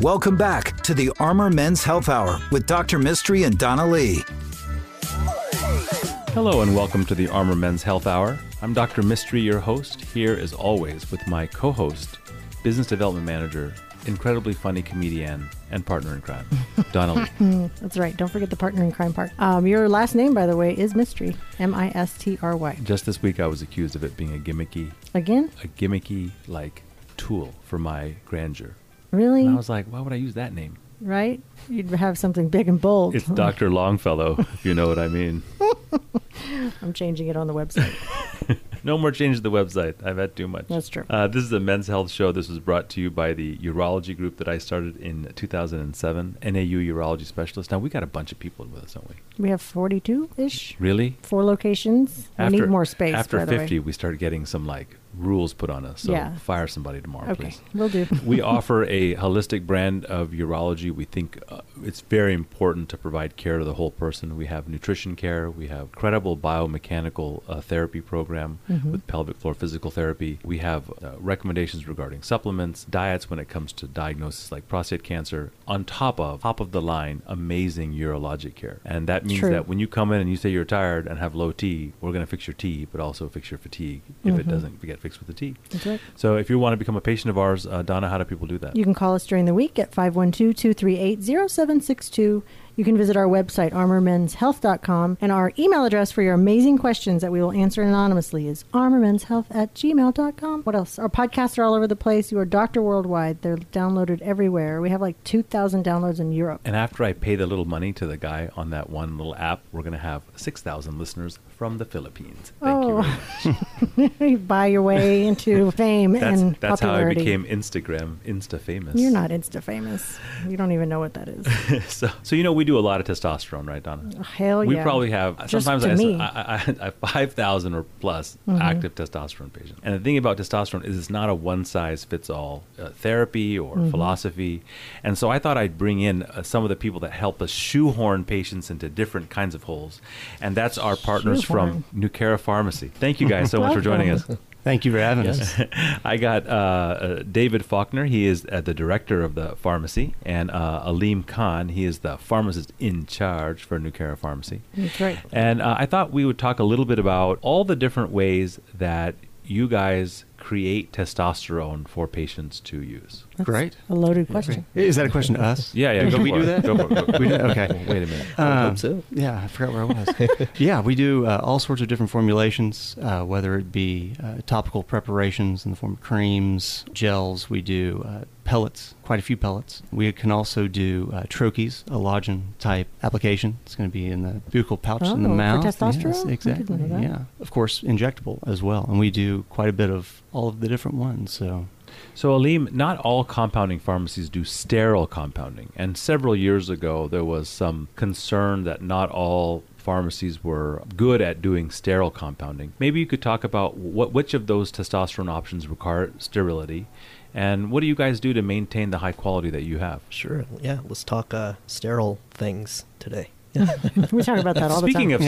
Welcome back to the Armor Men's Health Hour with Dr. Mistry and Donna Lee. Hello and welcome to the Armor Men's Health Hour. I'm Dr. Mistry, your host, here as always with my co host, business development manager, incredibly funny comedian, and partner in crime, Donna Lee. That's right. Don't forget the partner in crime part. Um, your last name, by the way, is Mistry. M I S T R Y. Just this week, I was accused of it being a gimmicky, Again? a gimmicky like tool for my grandeur. Really? And I was like, why would I use that name? right? You'd have something big and bold. It's Dr. Longfellow, if you know what I mean. I'm changing it on the website. No more change to the website. I've had too much. That's true. Uh, this is a men's health show. This was brought to you by the urology group that I started in 2007, NAU Urology Specialist. Now, we got a bunch of people with us, don't we? We have 42 ish, Really? four locations. we need more space. After by the 50, way. we start getting some like rules put on us. So Yeah. fire somebody tomorrow, Okay, please. we'll do. we offer a holistic brand of urology. We think uh, it's very important to provide care to the whole person. We have nutrition care. We have credible biomechanical uh, therapy program Mm-hmm. with pelvic floor physical therapy. We have uh, recommendations regarding supplements, diets when it comes to diagnosis like prostate cancer. On top of top of the line, amazing urologic care, and that means True. that when you come in and you say you're tired and have low T, we're going to fix your T, but also fix your fatigue if it doesn't get fixed with the T. That's right. So if you want to become a patient of ours, uh, Donna, how do people do that? You can call us during the week at 512 238 0762. You can visit our website, armormenshealth.com, and our email address for your amazing questions that we will answer anonymously is armormenshealth at gmail.com. What else? Our podcasts are all over the place. You are Doctor Worldwide. They're downloaded everywhere. We have like 2,000 downloads in Europe. and after I pay the little money to the guy on that one little app, we're going to have 6,000 listeners from the Philippines. Thank you Oh. much. you buy your way into fame That's, and that's how I became Instagram, Insta famous. You're not Insta famous. You don't even know what that is. so, so, you know, we do a lot of testosterone, right, Donna? Hell yeah. we probably have Just sometimes I, me. Mm-hmm. I, I, I have 5,000 or plus active testosterone patients. And the thing about testosterone is it's not a one size fits all uh, therapy or Mm-hmm. philosophy. And so I thought I'd bring in uh, some of the people that help us shoehorn patients into different kinds of holes. And that's our partners Shoehorn. from Nucara Pharmacy. Thank you guys so much for joining us. Welcome. Thank you for having us. I got uh, uh, David Faulkner. He is uh, the director of the pharmacy, and uh, Aleem Khan. He is the pharmacist in charge for Nucara Pharmacy. That's right. And uh, I thought we would talk a little bit about all the different ways that you guys create testosterone for patients to use. Great. A loaded question. Is that a question to us? Yeah, yeah. Go Can we for do it. that? Go for it. Go- We do? Okay. Wait a minute. Um, hope so. Yeah, I forgot where I was. yeah, we do uh, all sorts of different formulations, uh, whether it be uh, topical preparations in the form of creams, gels. We do uh, pellets, quite a few pellets. We can also do uh, troches, a lozenge type application. It's going to be in the buccal pouch in the Oh, for mouth. testosterone? Yes, exactly. Yeah, of course, injectable as well, and we do quite a bit of all of the different ones. So. So, Aleem, not all compounding pharmacies do sterile compounding. And several years ago, there was some concern that not all pharmacies were good at doing sterile compounding. Maybe you could talk about what which of those testosterone options require sterility, and what do you guys do to maintain the high quality that you have? Sure. Yeah. Let's talk uh, sterile things today. We talk about that all Speaking the time.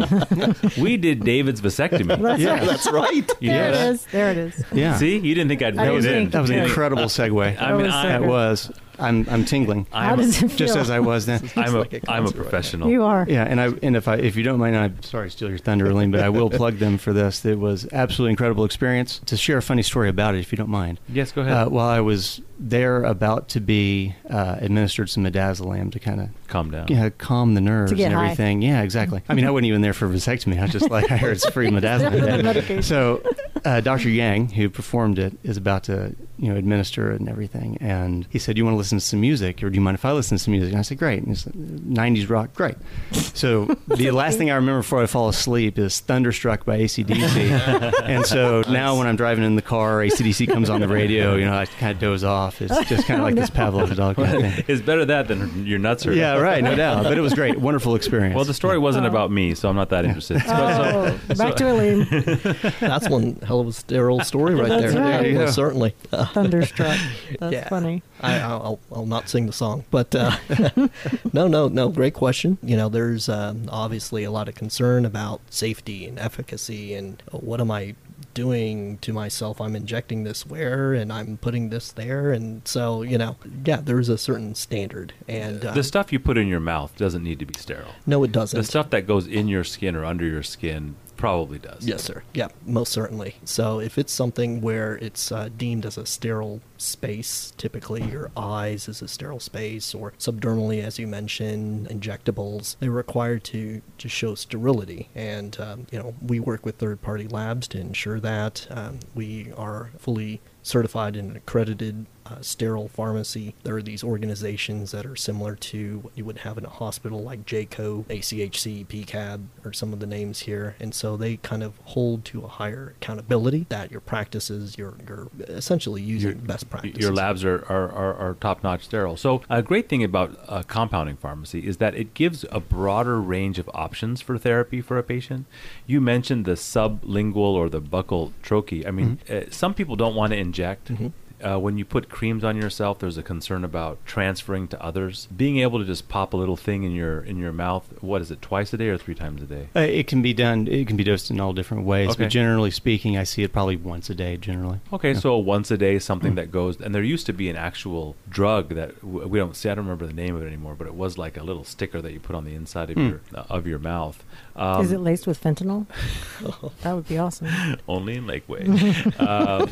Speaking of sterility, we did David's vasectomy. That's Yeah. right. That's right. You There know it that? is. There it is. Yeah. See, you didn't think I'd I bring it That was an incredible segue. I mean, was I, That was. I'm I'm tingling. How I'm, does a, it feel? Just as I was then. I'm a, like a I'm a concert right professional. You are. Yeah, and I and if I if you don't mind, I'm sorry to steal your thunder, Aleem, but I will plug them for this. It was absolutely incredible experience. To share a funny story about it, if you don't mind. Yes, go ahead. Uh, while I was there, about to be uh, administered some midazolam to kind of Calm down. yeah, calm the nerves To get and high. everything. Yeah, exactly. I mean, I wasn't even there for vasectomy. I was just like, I heard it's free midazolam. So, uh, Dr. Yang, who performed it, is about to you know administer and everything, and he said, "You want to listen to some music, or do you mind if I listen to some music?" And I said, "Great." And he said, "90s rock, great." So the last thing I remember before I fall asleep is "Thunderstruck" by ACDC, and so now when I'm driving in the car, ACDC comes on the radio. You know, I kind of doze off. It's just kind of like this Pavlov's dog kind of thing. It's better that than your nuts are. Yeah, right, no doubt. But it was great, wonderful experience. Well, the story wasn't about me, so I'm not that interested. So- Oh, back to Aleem. That's one hell of a sterile story right That's there. right. Yeah, Yeah. most certainly. Uh, thunderstruck. That's Yeah. funny. I, I'll, I'll not sing the song, but uh, no, no, no. Great question. You know, there's um, obviously a lot of concern about safety and efficacy, and uh, what am I doing to myself? I'm injecting this where, and I'm putting this there, and so you know, yeah, there's a certain standard, and uh, the stuff you put in your mouth doesn't need to be sterile. no, it doesn't. The stuff that goes in your skin or under your skin probably does. Yes, sir. Yeah, most certainly. So if it's something where it's uh, deemed as a sterile space, typically your eyes is a sterile space, or subdermally, as you mentioned, injectables, they're required to to show sterility. And um, you know, we work with third-party labs to ensure that um, we are fully certified and accredited uh, sterile pharmacy. There are these organizations that are similar to what you would have in a hospital, like JCO, ACHC, PCAB, or some of the names here. And so they kind of hold to a higher accountability that your practices, you're, you're essentially using Your- best practices. Your labs are, are, are, are top notch sterile. So, a great thing about uh, compounding pharmacy is that it gives a broader range of options for therapy for a patient. You mentioned the sublingual or the buccal troche. I mean, uh, some people don't want to inject. Uh, when you put creams on yourself, there's a concern about transferring to others. Being able to just pop a little thing in your in your mouth, what is it, twice a day or three times a day? Uh, it can be done. It can be dosed in all different ways, Okay. but generally speaking, I see it probably once a day. Generally, Okay, Yeah. so once a day, something that goes, and there used to be an actual drug that w- we don't see. I don't remember the name of it anymore, but it was like a little sticker that you put on the inside of Hmm. your uh, of your mouth. Um, Is it laced with fentanyl? that would be awesome. only in Lakeway. um,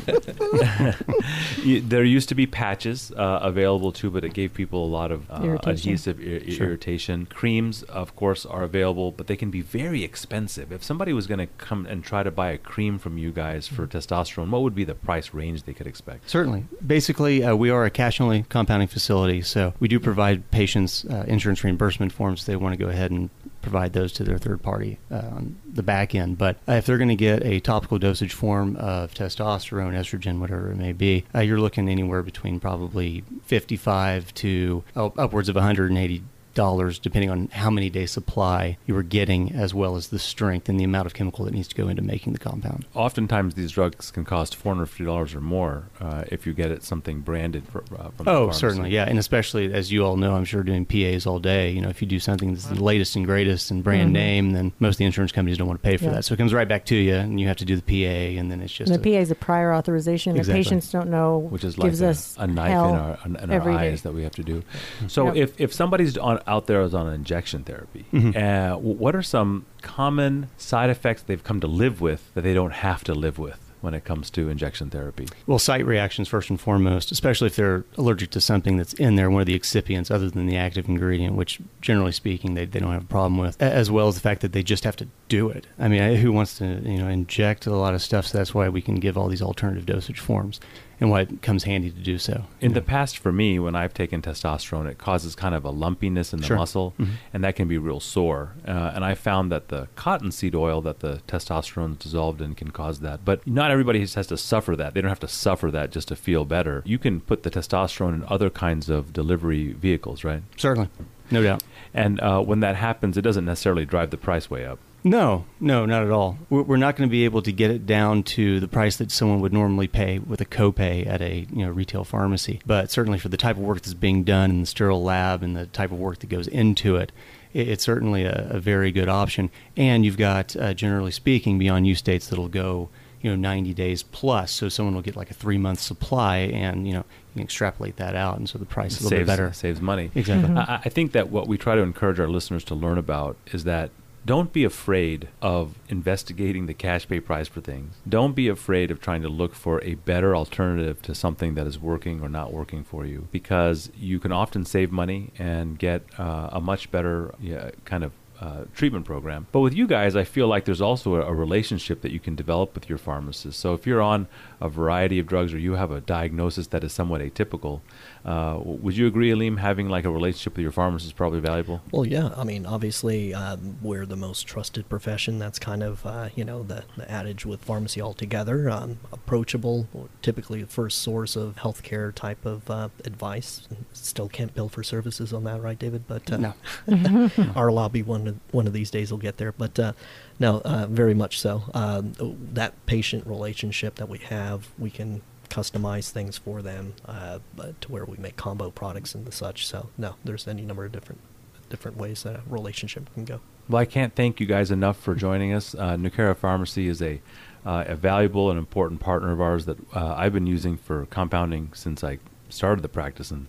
y- there used to be patches uh, available too, but it gave people a lot of uh, Irritation. adhesive ir- Sure. irritation. Creams, of course, are available, but they can be very expensive. If somebody was going to come and try to buy a cream from you guys for Mm-hmm. testosterone, what would be the price range they could expect? Certainly. Basically, uh, we are a cash only compounding facility, so we do provide patients uh, insurance reimbursement forms. if They want to go ahead and provide those to their third party uh, on the back end. But uh, if they're going to get a topical dosage form of testosterone, estrogen, whatever it may be, uh, you're looking anywhere between probably 55 to oh, upwards of 180 dollars depending on how many days supply you were getting as well as the strength and the amount of chemical that needs to go into making the compound Oftentimes, these drugs can cost four hundred fifty dollars or more uh, if you get it something branded for, uh, from the Oh, pharmacy. certainly, yeah, and especially as you all know, I'm sure doing PAs all day. You know, if you do something that's the latest and greatest and brand Mhm. name, then most of the insurance companies don't want to pay for Yeah. that. So it comes right back to you, and you have to do the PA, and then it's just And the a- PA is a prior authorization. Exactly. The patients don't know. which is like gives a, us a knife in our, in, in our every day. eyes that we have to do. So Yep. if, if somebody's on, out there is on injection therapy, Mhm. uh, what are some common side effects they've come to live with that they don't have to live with when it comes to injection therapy? Well, site reactions first and foremost, especially if they're allergic to something that's in there, one of the excipients other than the active ingredient, which generally speaking they, they don't have a problem with, as well as the fact that they just have to do it. I mean, who wants to you know inject a lot of stuff? So that's why we can give all these alternative dosage forms, and why it comes handy to do so. In the past, for me, when I've taken testosterone, it causes kind of a lumpiness in the Sure. muscle, Mhm. and that can be real sore. Uh, and I found that the cottonseed oil that the testosterone is dissolved in can cause that. But not everybody has to suffer that. They don't have to suffer that just to feel better. You can put the testosterone in other kinds of delivery vehicles, right? certainly, no doubt. And uh, when that happens, it doesn't necessarily drive the price way up. No, no, not at all. We're we're not going to be able to get it down to the price that someone would normally pay with a copay at a you know retail pharmacy. But certainly for the type of work that's being done in the sterile lab and the type of work that goes into it, it it's certainly a, a very good option. And you've got, uh, generally speaking, beyond use dates that'll go you know 90 days plus. So someone will get like a three month supply, and you know you can extrapolate that out, and so the price is a little saves, bit better. saves money. Exactly. I, I think that what we try to encourage our listeners to learn about is that don't be afraid of investigating the cash pay price for things. Don't be afraid of trying to look for a better alternative to something that is working or not working for you because you can often save money and get uh, a much better yeah, kind of uh, treatment program. But with you guys, I feel like there's also a, a relationship that you can develop with your pharmacist. So if you're on a variety of drugs or you have a diagnosis that is somewhat atypical, uh, would you agree, Aleem, having like a relationship with your pharmacist is probably valuable? Well, yeah. I mean, obviously, um, we're the most trusted profession. That's kind of, uh, you know, the, the adage with pharmacy altogether. Um, approachable, typically the first source of healthcare type of uh, advice. Still can't bill for services on that, right, David? But uh, No. our lobby one of, one of these days will get there. But uh, no, uh, very much so. Um, that patient relationship that we have, we can customize things for them uh, to where we make combo products and the such. So no, there's any number of different different ways that a relationship can go. Well, I can't thank you guys enough for joining us. Uh, Nucara Pharmacy is a uh, a valuable and important partner of ours that uh, I've been using for compounding since I started the practice in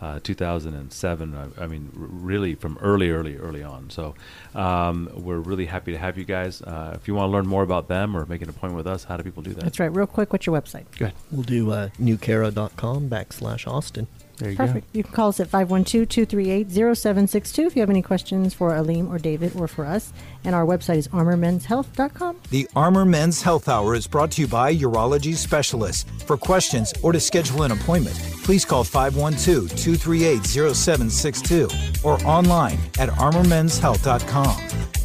uh, 2007. I, I mean, r- really from early, early, early on. So um, we're really happy to have you guys. Uh, if you want to learn more about them or make an appointment with us, how do people do that? That's right. Real quick, what's your website? Go ahead. We'll do uh, nucara.com backslash Austin. There you Perfect. You can call us at 512-238-0762 if you have any questions for Aleem or David or for us. And our website is armormenshealth.com. The Armor Men's Health Hour is brought to you by Urology Specialists. For questions or to schedule an appointment, please call 512 238 0762 or online at armormenshealth.com.